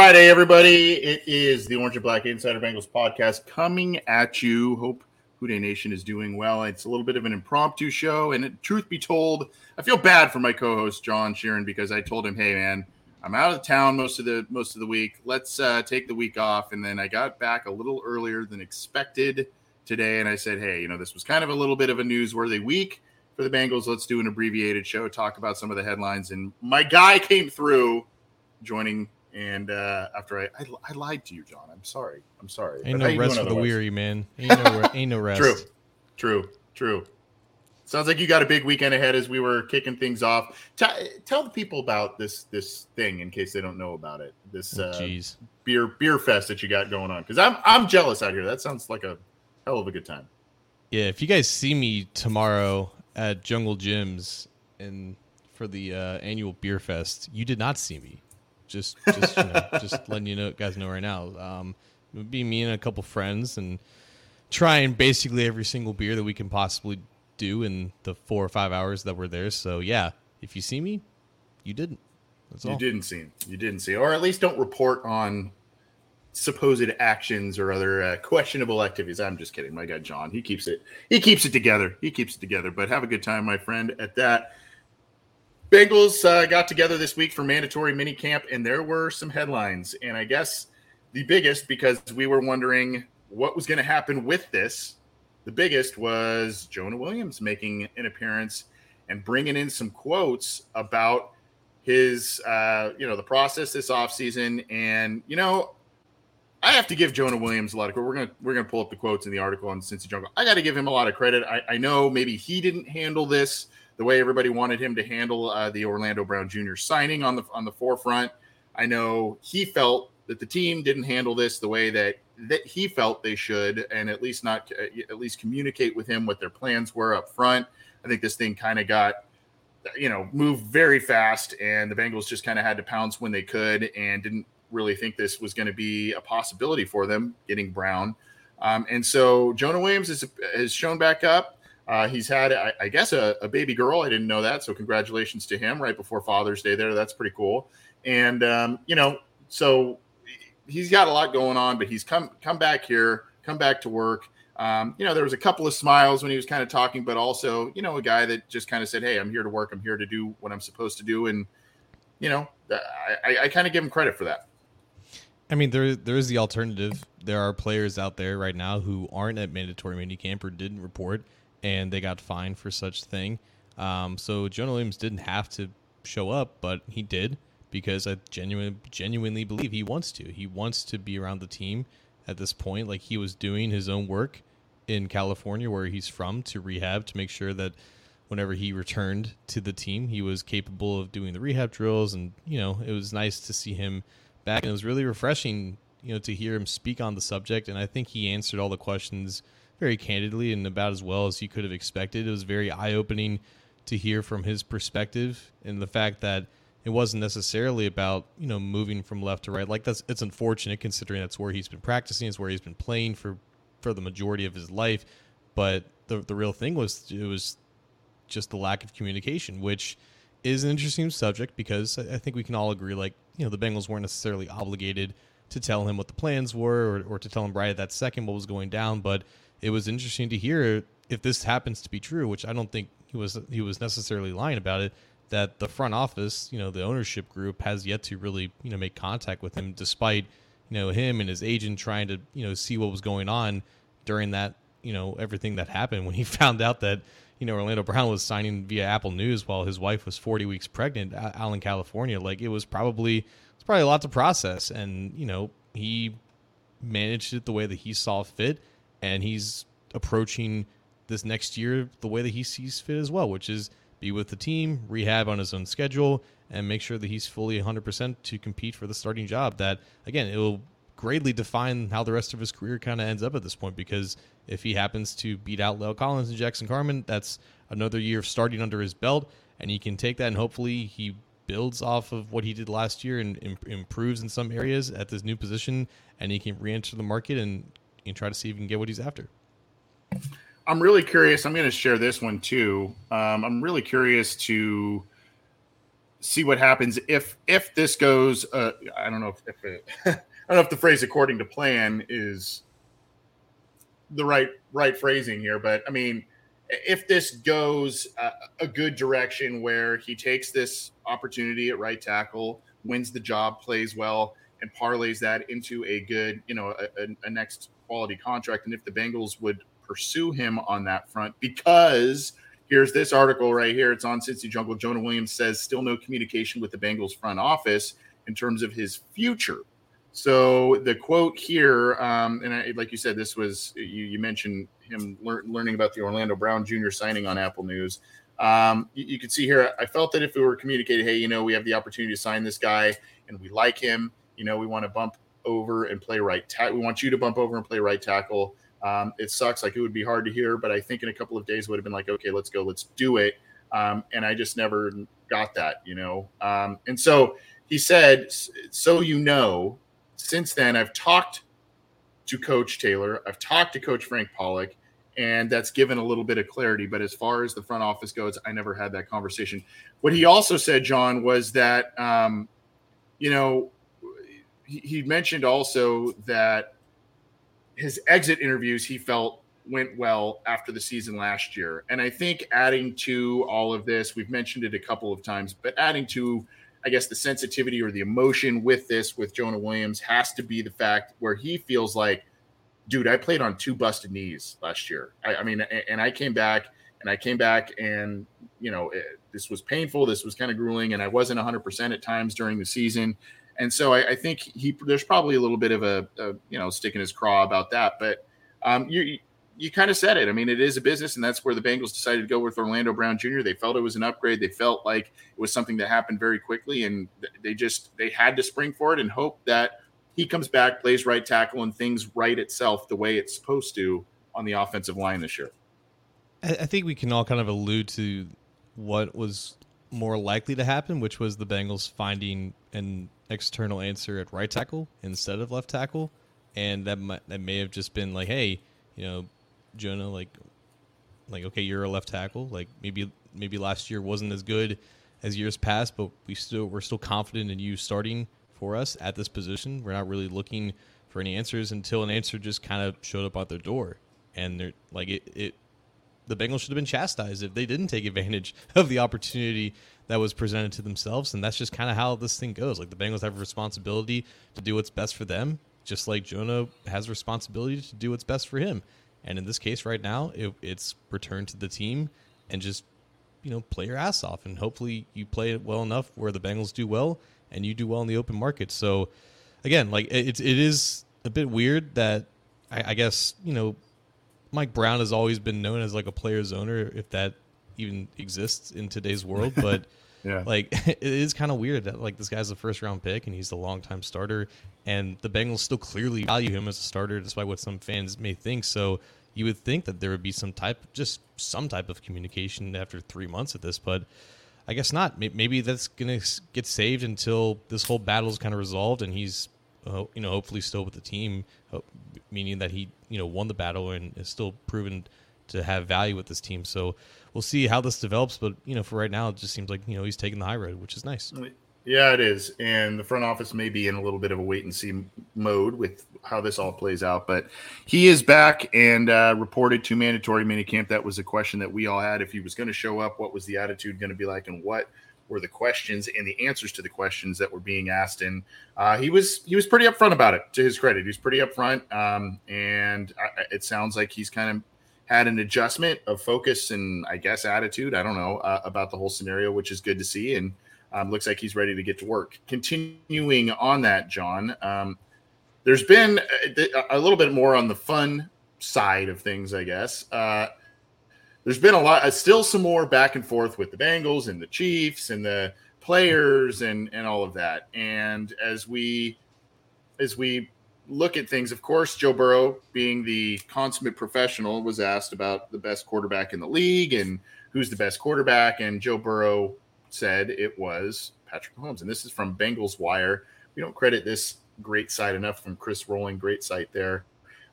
Friday, everybody. It is the Orange and Black Insider Bengals podcast coming at you. Hope Who Dey Nation is doing well. It's a little bit of an impromptu show. And truth be told, I feel bad for my co-host, John Sheeran, because I told him, hey, man, I'm out of town most of the most of the week. Let's uh, take the week off. And then I got back a little earlier than expected today. And I said, hey, you know, this was kind of a little bit of a newsworthy week for the Bengals. Let's do an abbreviated show, talk about some of the headlines. And my guy came through joining and uh, after I, I, I lied to you, John, I'm sorry. I'm sorry. Ain't But no rest for the weary, man. Ain't no, ain't no rest. True, true, true. Sounds like you got a big weekend ahead as we were kicking things off. T- tell the people about this this thing in case they don't know about it. This Oh, uh, Jeez. beer beer fest that you got going on because I'm I'm jealous out here. That sounds like a hell of a good time. Yeah, if you guys see me tomorrow at Jungle Jim's and for the uh, annual beer fest, you did not see me. Just, just, you know, just letting you know, guys know right now. Um, it would be me and a couple friends and trying basically every single beer that we can possibly do in the four or five hours that we're there. So yeah, if you see me, you didn't. That's all. You didn't see him. You didn't see, or at least don't report on supposed actions or other uh, questionable activities. I'm just kidding. My guy John, he keeps it. He keeps it together. He keeps it together. But have a good time, my friend. At that, Bengals uh, got together this week for mandatory mini camp, and there were some headlines. And I guess the biggest, because we were wondering what was going to happen with this, the biggest was Jonah Williams making an appearance and bringing in some quotes about his uh you know the process this offseason. And you know i have to give jonah williams a lot of credit. We're gonna we're gonna pull up the quotes in the article on cincy jungle. I gotta give him a lot of credit. I, I know maybe he didn't handle this the way everybody wanted him to handle uh, the orlando brown jr signing on the on the forefront i know he felt that the team didn't handle this the way that that he felt they should and at least not uh, at least communicate with him what their plans were up front i think this thing kind of got you know, moved very fast, and the Bengals just kind of had to pounce when they could, and didn't really think this was going to be a possibility for them getting Brown. Um, and so Jonah Williams has, has shown back up. Uh, he's had, I, I guess, a, a baby girl. I didn't know that, so congratulations to him right before Father's Day. There, that's pretty cool. And um, you know, so he's got a lot going on, but he's come come back here, come back to work. Um, you know, there was a couple of smiles when he was kind of talking, but also, you know, a guy that just kind of said, "Hey, I'm here to work. I'm here to do what I'm supposed to do," and you know, I, I kind of give him credit for that. I mean, there there is the alternative. There are players out there right now who aren't at mandatory minicamp or didn't report, and they got fined for such thing. Um, so Jonah Williams didn't have to show up, but he did because I genuinely genuinely believe he wants to. He wants to be around the team at this point, like he was doing his own work in California, where he's from, to rehab to make sure that whenever he returned to the team, he was capable of doing the rehab drills. And you know, it was nice to see him back, and it was really refreshing, you know, to hear him speak on the subject. And I think he answered all the questions very candidly and about as well as you could have expected. It was very eye opening to hear from his perspective and the fact that it wasn't necessarily about you know moving from left to right. Like that's it's unfortunate considering that's where he's been practicing, it's where he's been playing for for the majority of his life. But the the real thing was it was just the lack of communication, which is an interesting subject because I think we can all agree like you know the Bengals weren't necessarily obligated to tell him what the plans were or, or to tell him right at that second what was going down, but it was interesting to hear if this happens to be true, which I don't think he was he was necessarily lying about it that the front office, you know, the ownership group has yet to really, you know, make contact with him despite, you know, him and his agent trying to, you know, see what was going on during that, you know, everything that happened when he found out that, you know, Orlando Brown was signing via Apple News while his wife was 40 weeks pregnant uh, out in California. Like it was probably it's probably a lot to process and, you know, he managed it the way that he saw fit and he's approaching this next year the way that he sees fit as well, which is be with the team, rehab on his own schedule, and make sure that he's fully 100% to compete for the starting job. That, again, it will greatly define how the rest of his career kind of ends up at this point because if he happens to beat out La'el Collins and Jackson Carman, that's another year of starting under his belt, and he can take that and hopefully he builds off of what he did last year and improves in some areas at this new position, and he can re-enter the market and, and try to see if you can get what he's after. I'm really curious. I'm going to share this one too. Um, I'm really curious to see what happens if if this goes. Uh, I don't know if, if it, I don't know if the phrase "according to plan" is the right right phrasing here, but I mean, if this goes a, a good direction where he takes this opportunity at right tackle, wins the job, plays well, and parlays that into a good, you know, a, a next quality contract, and if the Bengals would pursue him on that front because here's this article right here. It's on Cincy Jungle. Jonah Williams says still no communication with the Bengals front office in terms of his future. So the quote here, um, and I, like you said, this was you, you mentioned him lear- learning about the Orlando Brown Jr. signing on Apple News. Um, you, you, can see here. I felt that if we were communicated, hey, you know, we have the opportunity to sign this guy, and we like him. You know, we want to bump over and play right. Ta- we want you to bump over and play right tackle. Um, it sucks. Like it would be hard to hear, but I think in a couple of days would have been like, okay, let's go, let's do it. Um, and I just never got that, you know. Um, and so he said, so you know, since then I've talked to Coach Taylor, I've talked to Coach Frank Pollack, and that's given a little bit of clarity. But as far as the front office goes, I never had that conversation. What he also said, John, was that, um, you know, he, mentioned also that his exit interviews he felt went well after the season last year. And I think adding to all of this, we've mentioned it a couple of times, but adding to, I guess, the sensitivity or the emotion with this with Jonah Williams has to be the fact where he feels like, dude, I played on two busted knees last year. I, I mean, and I came back and I came back and, you know, it, this was painful. This was kind of grueling. And I wasn't 100% at times during the season. And so I, I think he there's probably a little bit of a, a you know stick in his craw about that. But um, you you kind of said it. I mean, it is a business, and that's where the Bengals decided to go with Orlando Brown Jr. They felt it was an upgrade. They felt like it was something that happened very quickly, and they just they had to spring for it and hope that he comes back, plays right tackle, and things right itself the way it's supposed to on the offensive line this year. I think we can all kind of allude to what was more likely to happen, which was the Bengals finding an external answer at right tackle instead of left tackle, and that might, that may have just been like, hey, you know, Jonah, like, like okay, you're a left tackle. Like maybe maybe last year wasn't as good as years past, but we still we're still confident in you starting for us at this position. We're not really looking for any answers until an answer just kind of showed up at their door, and they're like it, it the Bengals should have been chastised if they didn't take advantage of the opportunity that was presented to themselves. And that's just kind of how this thing goes. Like the Bengals have a responsibility to do what's best for them, just like Jonah has a responsibility to do what's best for him. And in this case, right now, it, it's return to the team and just you know play your ass off, and hopefully you play it well enough where the Bengals do well, and you do well in the open market. So again, like it, it is a bit weird that I, I guess you know Mike Brown has always been known as like a player's owner, if that even exists in today's world. But yeah. like it is kind of weird that like this guy's a first round pick and he's a long time starter, and the Bengals still clearly value him as a starter, despite what some fans may think. So you would think that there would be some type, just some type of communication after three months of this, but I guess not. Maybe that's gonna get saved until this whole battle is kind of resolved, and he's, uh, you know, hopefully still with the team, meaning that he, you know, won the battle and is still proven to have value with this team. So we'll see how this develops. But you know, for right now, it just seems like you know he's taking the high road, which is nice. Yeah, it is. And the front office may be in a little bit of a wait and see mode with how this all plays out. But he is back and uh, reported to mandatory minicamp. That was a question that we all had. If he was going to show up, what was the attitude going to be like, and what were the questions and the answers to the questions that were being asked? And uh, he was he was pretty upfront about it. To his credit, he was pretty upfront. Um, and I, it sounds like he's kind of had an adjustment of focus and I guess attitude. I don't know uh, about the whole scenario, which is good to see. And um, looks like he's ready to get to work. Continuing on that, John, um, there's been a, a, little bit more on the fun side of things, I guess. Uh, there's been a lot, uh, still some more back and forth with the Bengals and the Chiefs and the players and and all of that. And as we as we look at things, of course, Joe Burrow, being the consummate professional, was asked about the best quarterback in the league and who's the best quarterback. And Joe Burrow said it was Patrick Mahomes. And this is from Bengals Wire. We don't credit this great site enough from Chris Roling. Great site there.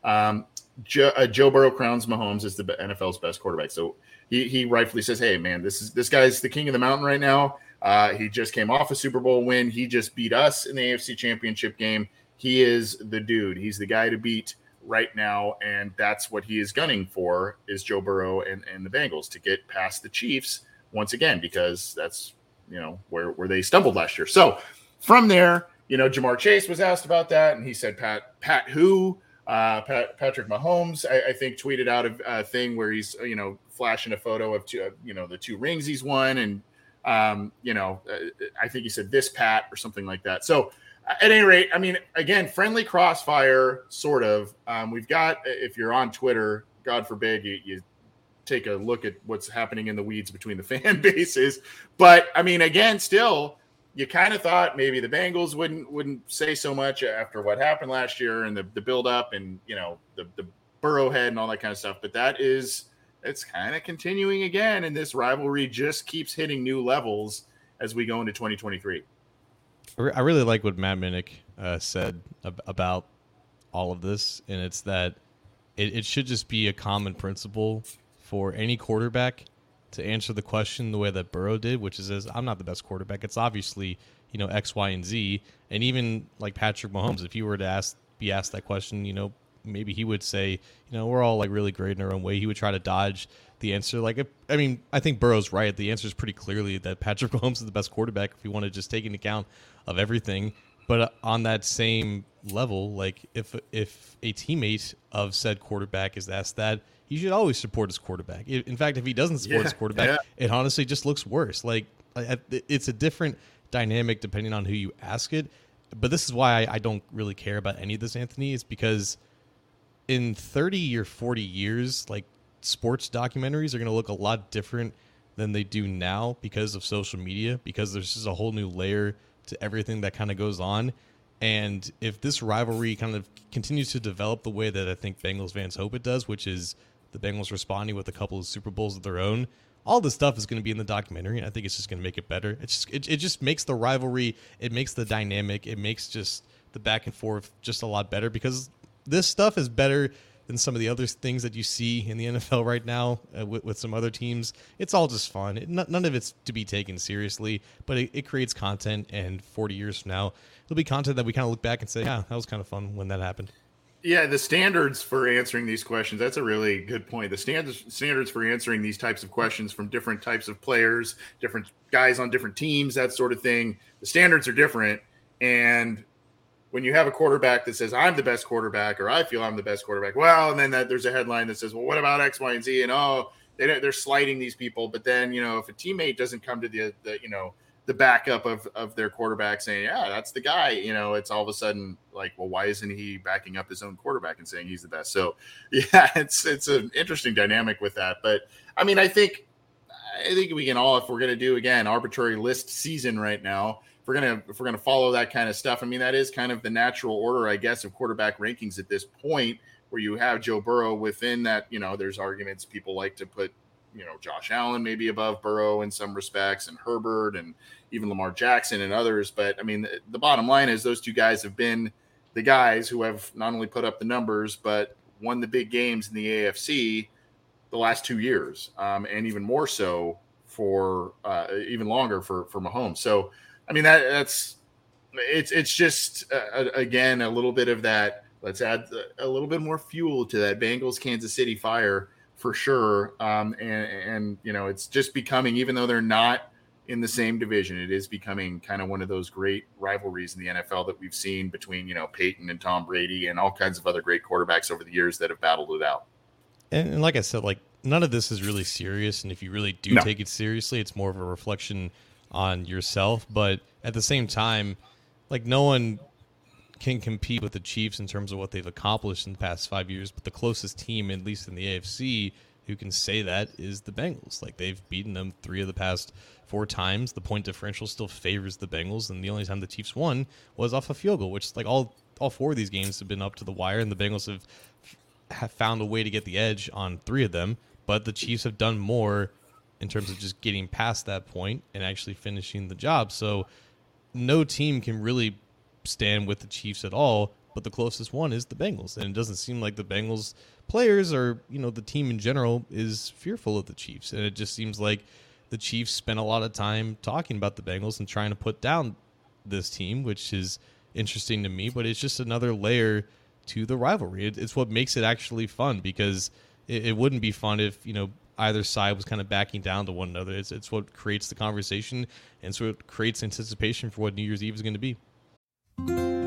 Um, Joe, uh, Joe Burrow crowns Mahomes as the NFL's best quarterback. So he, he rightfully says, "Hey, man, this is this guy's the king of the mountain right now. Uh, he just came off a Super Bowl win. He just beat us in the AFC Championship game. He is the dude. He's the guy to beat right now, and that's what he is gunning for. Is Joe Burrow and, and the Bengals to get past the Chiefs once again because that's you know where where they stumbled last year. So from there, you know, Ja'Marr Chase was asked about that, and he said, "Pat, Pat, who?" Uh, Pat, Patrick Mahomes, I, I, think, tweeted out a, a, thing where he's you know flashing a photo of two, uh, you know the two rings he's won, and um, you know uh, I think he said this Pat or something like that. So at any rate, I mean, again, friendly crossfire, sort of. Um, we've got if you're on Twitter, God forbid you, you take a look at what's happening in the weeds between the fan bases. But I mean, again, still, you kind of thought maybe the Bengals wouldn't wouldn't say so much after what happened last year and the the build up and you know the the Burrowhead and all that kind of stuff. But that is it's kind of continuing again, and this rivalry just keeps hitting new levels as we go into 2023. I really like what Matt Minnick uh, said about all of this, and it's that it, it should just be a common principle for any quarterback to answer the question the way that Burrow did, which is, I'm not the best quarterback. It's obviously, you know, X, Y, and Z. And even like Patrick Mahomes, if you were to ask, be asked that question, you know, maybe he would say, you know, we're all like really great in our own way. He would try to dodge the answer. Like, if, I mean, I think Burrow's right. The answer is pretty clearly that Patrick Mahomes is the best quarterback if you want to just take into account of everything. But uh, on that same level, like if if a teammate of said quarterback is asked that, he should always support his quarterback. In fact, if he doesn't support yeah, his quarterback, yeah. it honestly just looks worse. Like it's a different dynamic depending on who you ask it. But this is why I don't really care about any of this, Anthony. Is because in 30 or 40 years, like sports documentaries are going to look a lot different than they do now because of social media, because there's just a whole new layer to everything that kind of goes on. And if this rivalry kind of continues to develop the way that I think Bengals fans hope it does, which is the Bengals responding with a couple of Super Bowls of their own. All this stuff is going to be in the documentary. and I think it's just going to make it better. It's just, it, it just makes the rivalry, it makes the dynamic, it makes just the back and forth just a lot better because this stuff is better than some of the other things that you see in the NFL right now uh, with, with, some other teams. It's all just fun. It, none of it's to be taken seriously, but it, it, creates content. And 40 years from now, it'll be content that we kind of look back and say, yeah, that was kind of fun when that happened. Yeah, the standards for answering these questions, that's a really good point. The standards standards for answering these types of questions from different types of players, different guys on different teams, that sort of thing. The standards are different and when you have a quarterback that says I'm the best quarterback or I feel I'm the best quarterback, well, and then that, there's a headline that says, well, what about X, Y, and Z? And oh, they, they're slighting these people. But then you know, if a teammate doesn't come to the, the you know the backup of of their quarterback saying, "Yeah, that's the guy." You know, it's all of a sudden like, well, why isn't he backing up his own quarterback and saying he's the best? So, yeah, it's it's an interesting dynamic with that. But I mean, I think I think we can all, if we're going to do again arbitrary list season right now, if we're gonna if we're gonna follow that kind of stuff. I mean, that is kind of the natural order, I guess, of quarterback rankings at this point, where you have Joe Burrow within that. You know, there's arguments people like to put you know Josh Allen maybe above Burrow in some respects, and Herbert, and even Lamar Jackson and others. But I mean, the, bottom line is those two guys have been the guys who have not only put up the numbers but won the big games in the AFC the last two years, um, and even more so for uh, even longer for for Mahomes. So, I mean that that's it's it's just uh, again a little bit of that. Let's add a little bit more fuel to that Bengals Kansas City fire for sure. Um, and and you know it's just becoming even though they're not in the same division, it is becoming kind of one of those great rivalries in the NFL that we've seen between you know Peyton and Tom Brady and all kinds of other great quarterbacks over the years that have battled it out and, and, like I said, like none of this is really serious, and if you really do no. take it seriously, it's more of a reflection on yourself. But at the same time, like no one can compete with the Chiefs in terms of what they've accomplished in the past five years. But the closest team, at least in the AFC, who can say that is the Bengals. Like they've beaten them three of the past four times. The point differential still favors the Bengals, and the only time the Chiefs won was off a field goal, which like all all four of these games have been up to the wire, and the Bengals have have found a way to get the edge on three of them, but the Chiefs have done more in terms of just getting past that point and actually finishing the job. So no team can really stand with the Chiefs at all, but the closest one is the Bengals. And it doesn't seem like the Bengals players or, you know, the team in general is fearful of the Chiefs. And it just seems like the Chiefs spent a lot of time talking about the Bengals and trying to put down this team, which is interesting to me, but it's just another layer to the rivalry. It, it's what makes it actually fun because it, it, wouldn't be fun if you know either side was kind of backing down to one another. It's it's what creates the conversation and so it creates anticipation for what New Year's Eve is going to be.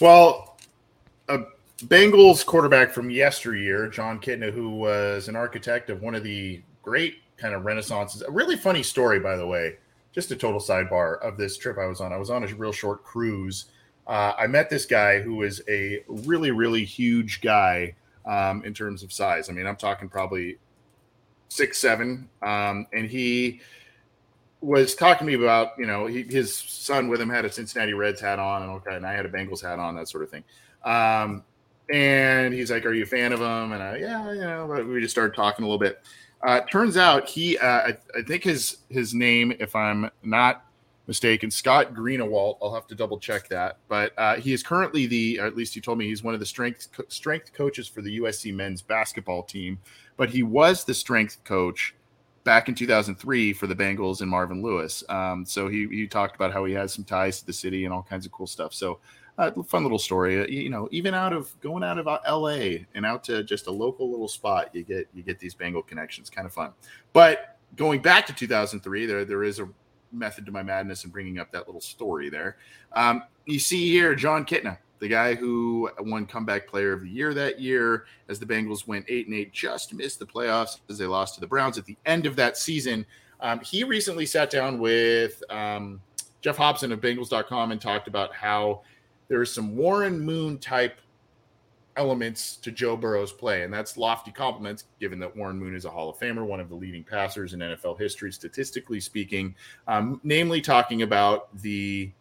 Well, a Bengals quarterback from yesteryear, Jon Kitna, who was an architect of one of the great kind of renaissances. A really funny story, by the way. Just a total sidebar of this trip I was on. I was on a real short cruise. Uh, I met this guy who was a really, really huge guy um, in terms of size. I mean, I'm talking probably six, seven. Um, and he was talking to me about you know he, his son with him had a Cincinnati Reds hat on and okay, and I had a Bengals hat on that sort of thing. Um, and he's like, "Are you a fan of him?" And I, yeah, you know, we just started talking a little bit. Uh, turns out he, uh, I, I, think his his name, if I'm not mistaken, Scott Greenawalt. I'll have to double check that, but uh, he is currently the, at least he told me he's one of the strength strength coaches for the USC men's basketball team. But he was the strength coach back in 2003 for the Bengals and Marvin Lewis. Um, so he, he talked about how he has some ties to the city and all kinds of cool stuff. So uh, fun little story. Uh, you know, even out of going out of uh, L.A. and out to just a local little spot, you get you get these Bengal connections. Kind of fun. But going back to 2003, there there is a method to my madness in bringing up that little story there. Um, you see here, Jon Kitna, the guy who won comeback player of the year that year as the Bengals went eight and eight, just missed the playoffs as they lost to the Browns at the end of that season. Um, he recently sat down with um, Geoff Hobson of Bengals.com and talked about how there is some Warren Moon type elements to Joe Burrow's play, and that's lofty compliments, given that Warren Moon is a Hall of Famer, one of the leading passers in NFL history, statistically speaking. Um, namely, talking about the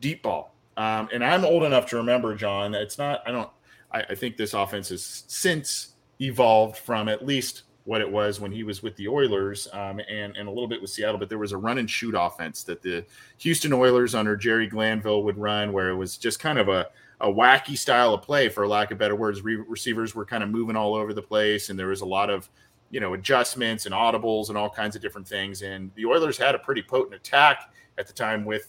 deep ball. Um, and I'm old enough to remember, John. It's not. I don't. I, I think this offense has since evolved from at least what it was when he was with the Oilers um, and, and a little bit with Seattle, but there was a run and shoot offense that the Houston Oilers under Jerry Glanville would run, where it was just kind of a, a wacky style of play, for lack of better words. Re- receivers were kind of moving all over the place, and there was a lot of you know adjustments and audibles and all kinds of different things. And the Oilers had a pretty potent attack at the time with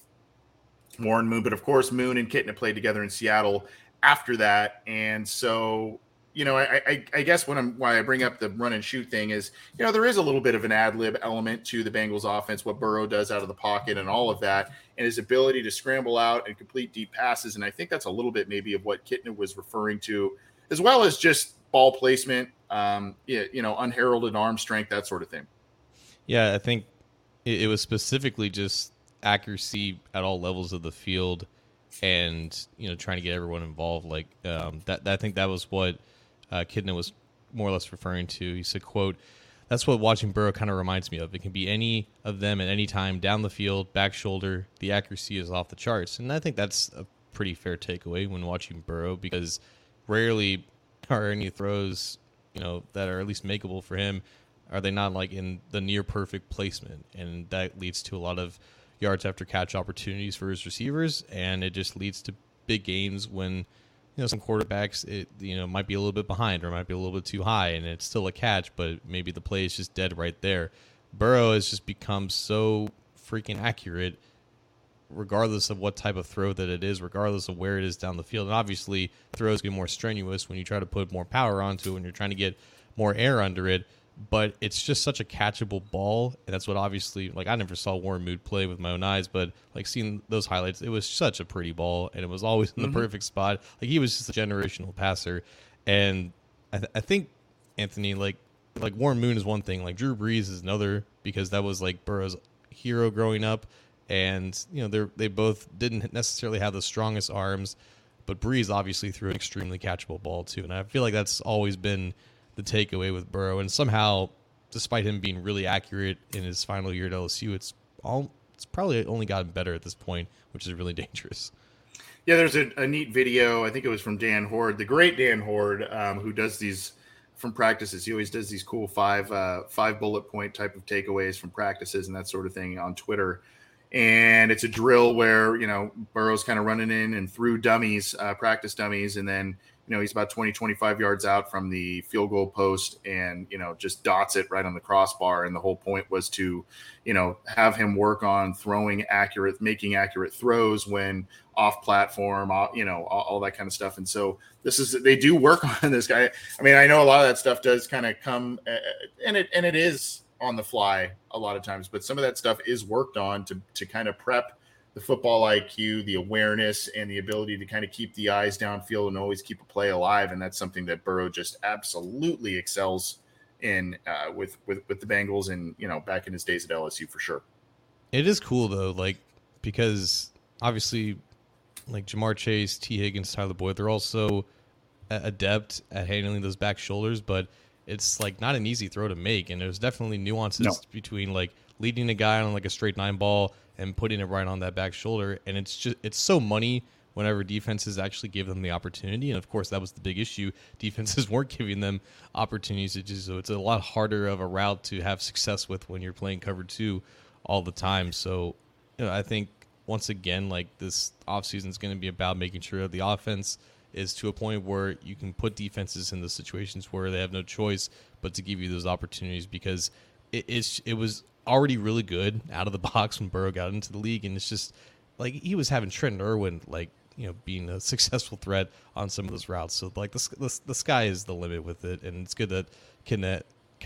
Warren Moon, but of course Moon and Kitna played together in Seattle after that, and so you know, I, I, I, guess when I'm why I bring up the run and shoot thing is, you know, there is a little bit of an ad lib element to the Bengals offense, what Burrow does out of the pocket and all of that, and his ability to scramble out and complete deep passes. And I think that's a little bit maybe of what Kitna was referring to, as well as just ball placement, um, you know, unheralded arm strength, that sort of thing. Yeah, I think it, it was specifically just accuracy at all levels of the field, and you know, trying to get everyone involved. Like um, that, that I think that was what uh, Kitna was more or less referring to. He said, "quote That's what watching Burrow kind of reminds me of. It can be any of them at any time, down the field, back shoulder. The accuracy is off the charts." And I think that's a pretty fair takeaway when watching Burrow because rarely are any throws, you know, that are at least makeable for him. Are they not like in the near perfect placement? And that leads to a lot of yards after catch opportunities for his receivers, and it just leads to big gains when you know some quarterbacks it you know might be a little bit behind or might be a little bit too high and it's still a catch but maybe the play is just dead right there. Burrow has just become so freaking accurate regardless of what type of throw that it is regardless of where it is down the field. And obviously throws get more strenuous when you try to put more power onto it when you're trying to get more air under it but it's just such a catchable ball. And that's what obviously like i never saw warren moon play with my own eyes but like seeing those highlights it was such a pretty ball and it was always in the mm-hmm. perfect spot. Like he was just a generational passer. And I, th- I think anthony like like warren moon is one thing. Like drew brees is another because that was like burrow's hero growing up. And you know they they both didn't necessarily have the strongest arms but brees obviously threw an extremely catchable ball too. And i feel like that's always been the takeaway with Burrow. And somehow, despite him being really accurate in his final year at LSU, it's all it's probably only gotten better at this point, which is really dangerous. Yeah, there's a, a neat video. I think it was from Dan Hoard, the great Dan Hoard, um, who does these from practices. He always does these cool five uh, five bullet point type of takeaways from practices and that sort of thing on Twitter. And it's a drill where you know Burrow's kind of running in and through dummies, uh, practice dummies, and then you know, he's about 20, 25 yards out from the field goal post and, you know, just dots it right on the crossbar. And the whole point was to, you know, have him work on throwing accurate, making accurate throws when off platform, uh, you know, all, all, that kind of stuff. And so this is, they do work on this guy. I mean, I know a lot of that stuff does kind of come uh, uh, and it, and it is on the fly a lot of times, but some of that stuff is worked on to, to kind of prep the football IQ, the awareness, and the ability to kind of keep the eyes downfield and always keep a play alive. And that's something that Burrow just absolutely excels in uh, with with with the Bengals and you know back in his days at LSU for sure. It is cool though, like because obviously, like Ja'Marr Chase, Tee Higgins, Tyler Boyd, they're also adept at handling those back shoulders, but it's like not an easy throw to make, and there's definitely nuances no. between like leading a guy on like a straight nine ball and putting it right on that back shoulder. And it's just it's so money whenever defenses actually give them the opportunity. And of course, that was the big issue. Defenses weren't giving them opportunities to do so. It's a lot harder of a route to have success with when you're playing cover two all the time. So, you know, I think once again, like this offseason is going to be about making sure that the offense is to a point where you can put defenses in the situations where they have no choice but to give you those opportunities because it is it was already really good out of the box when Burrow got into the league, and it's just like he was having Trent Irwin like you know being a successful threat on some of those routes. So like the the, the sky is the limit with it, and it's good that Kitna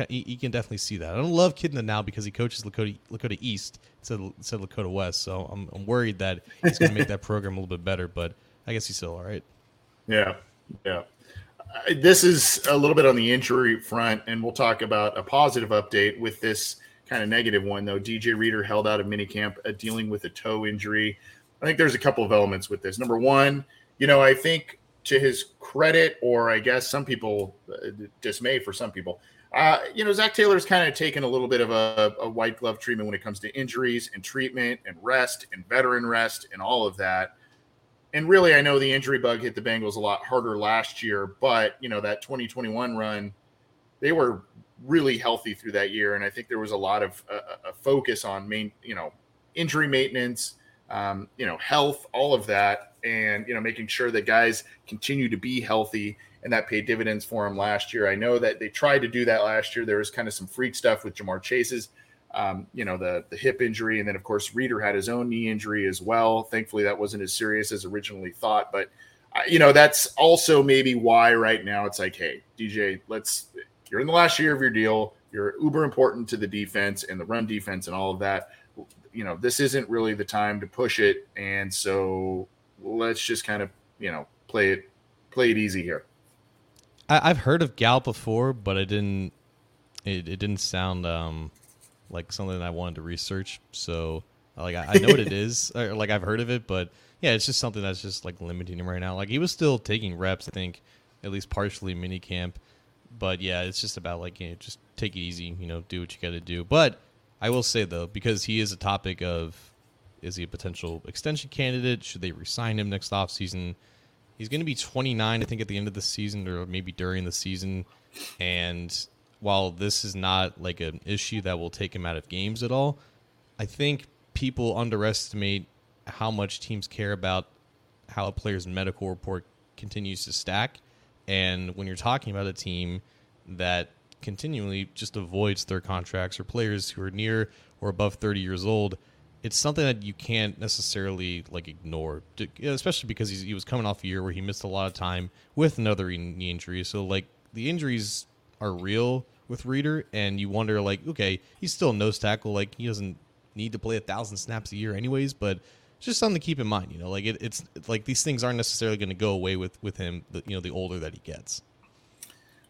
you can definitely see that. I don't love Kitna now because he coaches Lakota Lakota East instead of, instead of Lakota West, so I'm I'm worried that he's going to make that program a little bit better. But I guess he's still all right. Yeah, yeah. Uh, this is a little bit on the injury front, and we'll talk about a positive update with this kind of negative one, though. DJ Reader held out of minicamp uh, dealing with a toe injury. I think there's a couple of elements with this. Number one, you know, I think to his credit, or I guess some people uh, dismay for some people, uh, you know, Zac Taylor's kind of taken a little bit of a, a, white glove treatment when it comes to injuries and treatment and rest and veteran rest and all of that. And really, I know the injury bug hit the Bengals a lot harder last year, but you know that 2021 run, they were really healthy through that year, and I think there was a lot of uh, a focus on main, you know, injury maintenance, um, you know, health, all of that, and you know, making sure that guys continue to be healthy and that paid dividends for him last year. I know that they tried to do that last year. There was kind of some freak stuff with Ja'Marr Chase's, um, you know, the the hip injury, and then of course Reader had his own knee injury as well. Thankfully, that wasn't as serious as originally thought, but uh, you know, that's also maybe why right now it's like, hey, DJ, let's. You're in the last year of your deal. You're uber important to the defense and the run defense and all of that. You know, this isn't really the time to push it, and so let's just kind of you know play it play it easy here. I, have heard of gout before, but I didn't. It, it didn't sound um, like something I wanted to research. So like I, I know what it is, or like I've heard of it, but yeah, it's just something that's just like limiting him right now. Like he was still taking reps, I think, at least partially mini camp. But yeah, it's just about like you know, just take it easy, you know, do what you got to do. But I will say though, because he is a topic of is he a potential extension candidate? Should they resign him next offseason? season? He's going to be 29, I think, at the end of the season or maybe during the season. And while this is not like an issue that will take him out of games at all, I think people underestimate how much teams care about how a player's medical report continues to stack. And when you're talking about a team that continually just avoids their contracts or players who are near or above 30 years old, it's something that you can't necessarily like ignore, especially because he was coming off a year where he missed a lot of time with another knee injury. So like the injuries are real with Reader, and you wonder like, okay, he's still a nose tackle, like he doesn't need to play a thousand snaps a year anyways, but it's just something to keep in mind. You know, like it, it's like these things aren't necessarily going to go away with with him. The, you know, the older that he gets.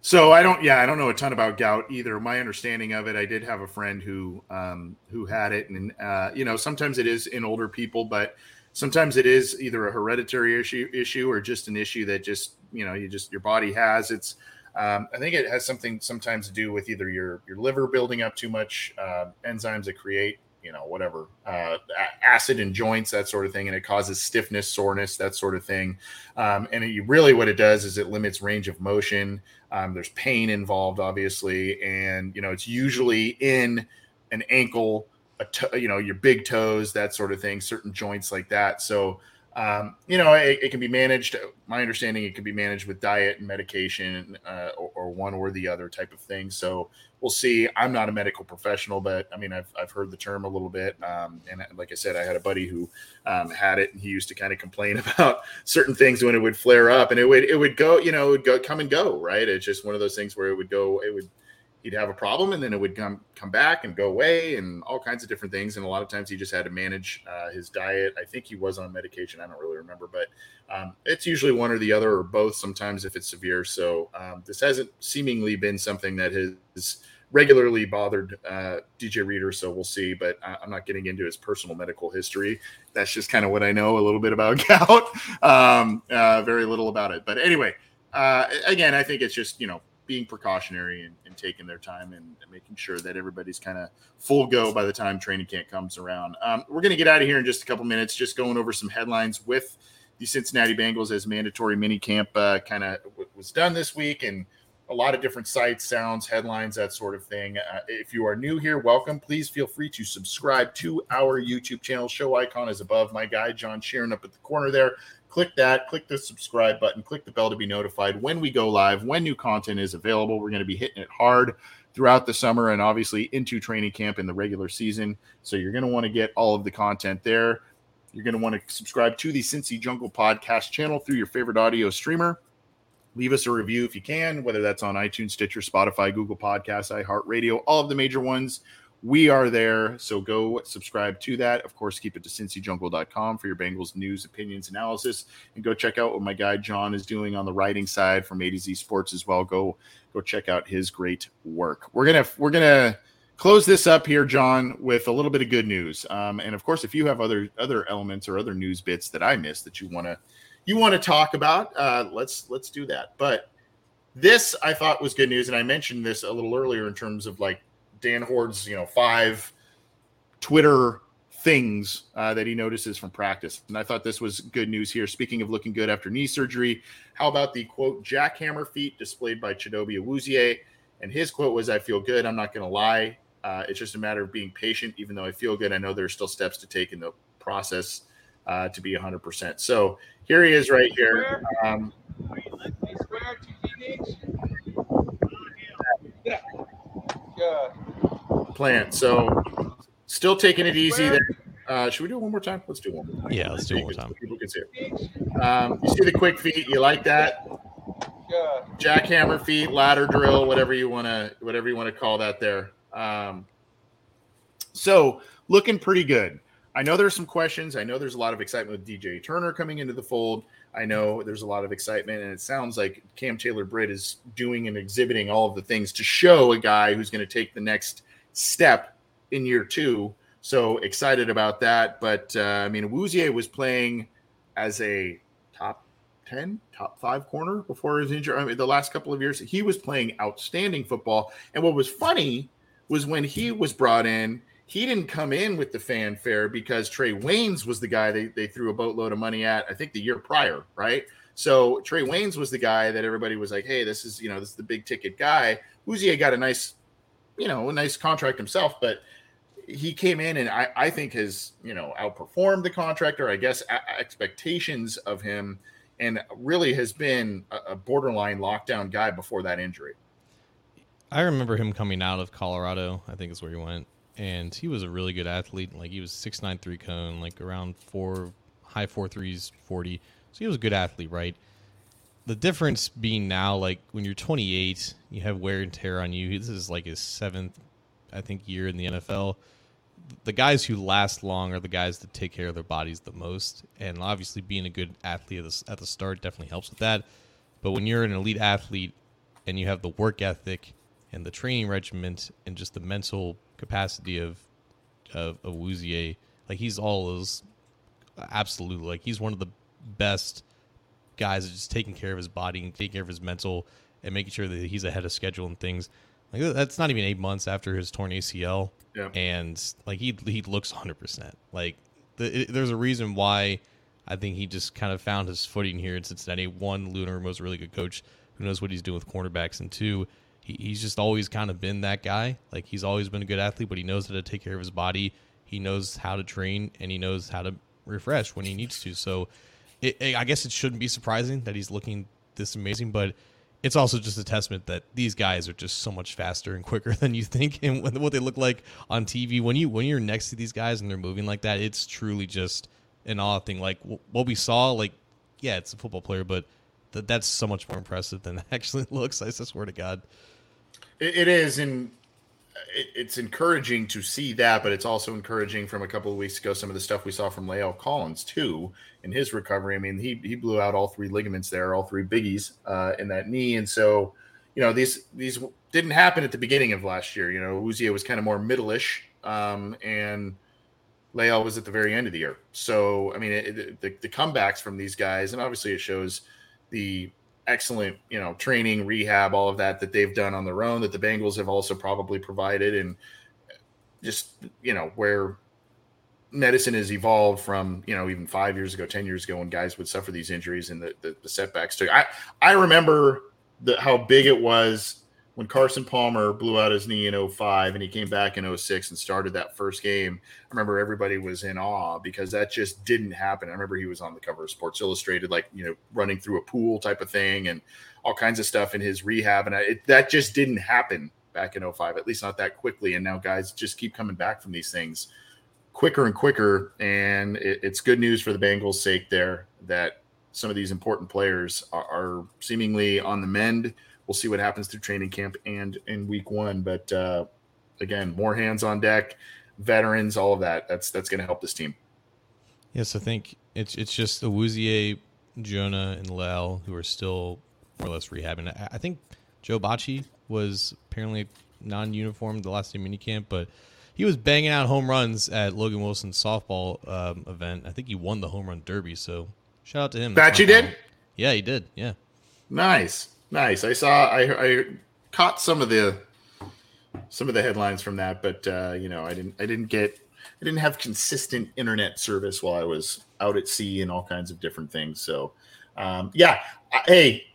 So I don't, yeah, I don't know a ton about gout either. My understanding of it, I did have a friend who um, who had it, and uh, you know, sometimes it is in older people, but sometimes it is either a hereditary issue issue or just an issue that just you know you just your body has. It's um, I think it has something sometimes to do with either your your liver building up too much uh, enzymes that create you know whatever uh, acid in joints that sort of thing and it causes stiffness soreness that sort of thing. Um, and it, really what it does is it limits range of motion. Um, there's pain involved obviously and you know it's usually in an ankle a to, you know your big toes that sort of thing certain joints like that. So um, you know, it, it, can be managed. My understanding, it can be managed with diet and medication, uh, or, or, one or the other type of thing. So we'll see. I'm not a medical professional, but I mean, I've, I've heard the term a little bit. Um, and like I said, I had a buddy who um, had it, and he used to kind of complain about certain things when it would flare up, and it would it would go, you know, it would go come and go. Right? It's just one of those things where it would go, it would he'd have a problem and then it would come come back and go away and all kinds of different things. And a lot of times he just had to manage uh, his diet. I think he was on medication. I don't really remember but um, it's usually one or the other or both sometimes if it's severe. So um, this hasn't seemingly been something that has regularly bothered uh, dj reader so we'll see but I, i'm not getting into his personal medical history. That's just kind of what i know a little bit about gout um, uh, very little about it. But anyway uh, again i think it's just you know being precautionary and, and taking their time and, and, making sure that everybody's kind of full go by the time training camp comes around. Um, we're going to get out of here in just a couple minutes, just going over some headlines with the Cincinnati Bengals as mandatory mini camp uh, kind of w- was done this week and a lot of different sites, sounds, headlines, that sort of thing. Uh, if you are new here, welcome. Please feel free to subscribe to our YouTube channel. Show icon is above my guy, John Sheeran, up at the corner there. Click that, click the subscribe button, click the bell to be notified when we go live, when new content is available. We're going to be hitting it hard throughout the summer and obviously into training camp in the regular season. So you're going to want to get all of the content there. You're going to want to subscribe to the Cincy Jungle podcast channel through your favorite audio streamer. Leave us a review if you can, whether that's on iTunes, Stitcher, Spotify, Google Podcasts, iHeartRadio, all of the major ones. We are there. So go subscribe to that. Of course, keep it to cincyjungle.com for your Bengals news, opinions, analysis. And go check out what my guy John is doing on the writing side from A to Z Sports as well. Go go check out his great work. We're gonna we're gonna close this up here, John, with a little bit of good news. Um, and of course, if you have other other elements or other news bits that I missed that you want to you want to talk about, uh, let's let's do that. But this I thought was good news, and I mentioned this a little earlier in terms of like Dan Hoard's, you know, five Twitter things uh, that he notices from practice. And I thought this was good news here. Speaking of looking good after knee surgery, how about the quote jackhammer feet displayed by Chidobe Awuzie? And his quote was, "I feel good. I'm not going to lie. Uh, it's just a matter of being patient. Even though I feel good, I know there are still steps to take in the process uh, to be 100%. So here he is right here. Um, Plant. So still taking it easy there. Uh, should we do it one more time? Let's do one more time. Yeah, let's do it one more time. People can see it. Um, you see the quick feet. You like that? Yeah. Jackhammer feet, ladder drill, whatever you want to, whatever you want to call that there. Um, so looking pretty good. I know there's some questions. I know there's a lot of excitement with DJ Turner coming into the fold. I know there's a lot of excitement, and it sounds like Cam Taylor Britt is doing and exhibiting all of the things to show a guy who's going to take the next step in year two. So excited about that. But uh, I mean, Awuzie was playing as a top 10, top five corner before his injury. I mean, the last couple of years, he was playing outstanding football. And what was funny was when he was brought in, he didn't come in with the fanfare because Trae Waynes was the guy they, they threw a boatload of money at, I think the year prior, right? So Trae Waynes was the guy that everybody was like, hey, this is, you know, this is the big ticket guy. Awuzie got a nice, you know, a nice contract himself, but he came in and I, I think has, you know, outperformed the contractor, I guess, a- expectations of him and really has been a, a borderline lockdown guy before that injury. I remember him coming out of Colorado, I think is where he went and he was a really good athlete. Like he was six nine three cone, like around four high four threes forty. So he was a good athlete, right? The difference being now, like when you're 28, you have wear and tear on you. This is like his seventh, I think, year in the NFL. The guys who last long are the guys that take care of their bodies the most, and obviously being a good athlete at the, start definitely helps with that. But when you're an elite athlete and you have the work ethic and the training regiment and just the mental capacity of of, of Awuzie. Like he's all those absolutely like he's one of the best guys at just taking care of his body and taking care of his mental and making sure that he's ahead of schedule and things. Like that's not even eight months after his torn ACL, yeah. and like he he looks hundred percent. Like the, it, there's a reason why I think he just kind of found his footing here in Cincinnati. One, Lunar was a really good coach who knows what he's doing with cornerbacks, and two, he's just always kind of been that guy. Like he's always been a good athlete, but he knows how to take care of his body. He knows how to train and he knows how to refresh when he needs to. So it, it, I guess it shouldn't be surprising that he's looking this amazing, but it's also just a testament that these guys are just so much faster and quicker than you think and what they look like on TV. When you when you're next to these guys and they're moving like that, it's truly just an odd thing. Like what we saw, like yeah, it's a football player, but that that's so much more impressive than it actually looks. I swear to God it is, and it, it's encouraging to see that, but it's also encouraging from a couple of weeks ago some of the stuff we saw from La'el Collins too in his recovery. I mean, he he blew out all three ligaments there, all three biggies uh, in that knee, and so you know these these didn't happen at the beginning of last year. You know, Awuzie was kind of more middle-ish, um, and La'el was at the very end of the year. So I mean, it, the, the comebacks from these guys, and obviously it shows the excellent, you know, training, rehab, all of that that they've done on their own that the Bengals have also probably provided and just, you know, where medicine has evolved from, you know, even 5 years ago, 10 years ago when guys would suffer these injuries and the the, the setbacks too. I I remember the how big it was when Carson Palmer blew out his knee in 05 and he came back in 06 and started that first game, I remember everybody was in awe because that just didn't happen. I remember he was on the cover of Sports Illustrated, like, you know, running through a pool type of thing and all kinds of stuff in his rehab. And I, it, that just didn't happen back in 05, at least not that quickly. And now guys just keep coming back from these things quicker and quicker. And it, it's good news for the Bengals' sake there that some of these important players are, are seemingly on the mend we'll see what happens through training camp and in week one. But uh, again, more hands on deck, veterans, all of that. That's that's going to help this team. Yes, I think it's it's just the Awuzie, Jonah, and La'el who are still more or less rehabbing. I, I think Joe Bachie was apparently non-uniform the last day minicamp, but he was banging out home runs at Logan Wilson's softball um, event. I think he won the home run derby. So shout out to him. Bachie did. Yeah, he did. Yeah. Nice. Nice. I saw. I I caught some of the some of the headlines from that, but uh, you know, I didn't. I didn't get. I didn't have consistent internet service while I was out at sea and all kinds of different things. So, um, yeah. I, hey,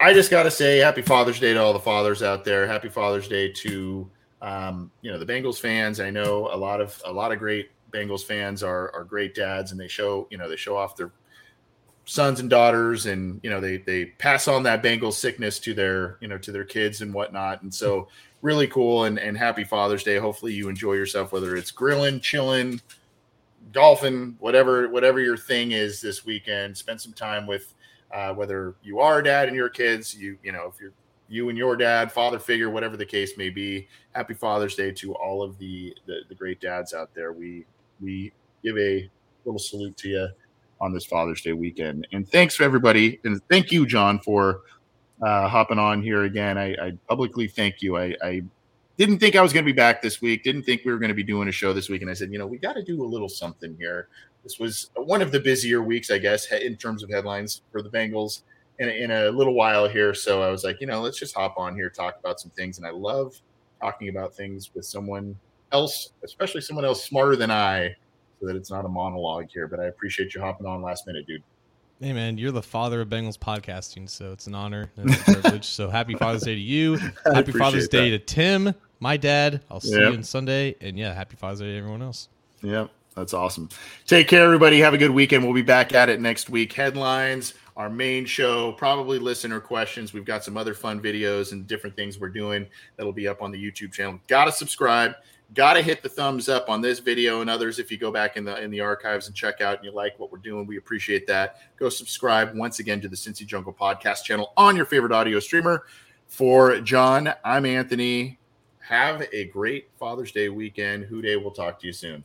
I just got to say, Happy Father's Day to all the fathers out there. Happy Father's Day to um, you know the Bengals fans. I know a lot of a lot of great Bengals fans are are great dads, and they show you know they show off their sons and daughters and you know they they pass on that Bengal sickness to their you know to their kids and whatnot. And so really cool and, and happy father's day. Hopefully you enjoy yourself whether it's grilling chilling golfing whatever whatever your thing is this weekend. Spend some time with uh, whether you are a dad and your kids you you know if you're you and your dad father figure whatever the case may be happy father's day to all of the the, the great dads out there. We we give a little salute to you on this Father's Day weekend. And thanks for everybody, and thank you, John, for uh, hopping on here again. I, I publicly thank you. I, I, didn't think I was going to be back this week. Didn't think we were going to be doing a show this week, and I said, you know, we got to do a little something here. This was one of the busier weeks, I guess, in terms of headlines for the Bengals in in a little while here. So I was like, you know, let's just hop on here, talk about some things, and I love talking about things with someone else, especially someone else smarter than I so that it's not a monologue here. But I appreciate you hopping on last minute, dude. Hey man, you're the father of Bengals podcasting, so it's an honor and a privilege. so happy Father's Day to you. Happy Father's Day to Tim, my dad. I'll see yep. you on Sunday, and yeah, happy Father's Day to everyone else. Yeah, that's awesome. Take care, everybody. Have a good weekend. We'll be back at it next week. Headlines, our main show, probably listener questions. We've got some other fun videos and different things we're doing that'll be up on the YouTube channel. Got to subscribe got to hit the thumbs up on this video and others if you go back in the in the archives and check out and you like what we're doing. We appreciate that. Go subscribe once again to the cincy jungle podcast channel on your favorite audio streamer. For john i'm anthony. Have a great father's day weekend. Who Dey we'll talk to you soon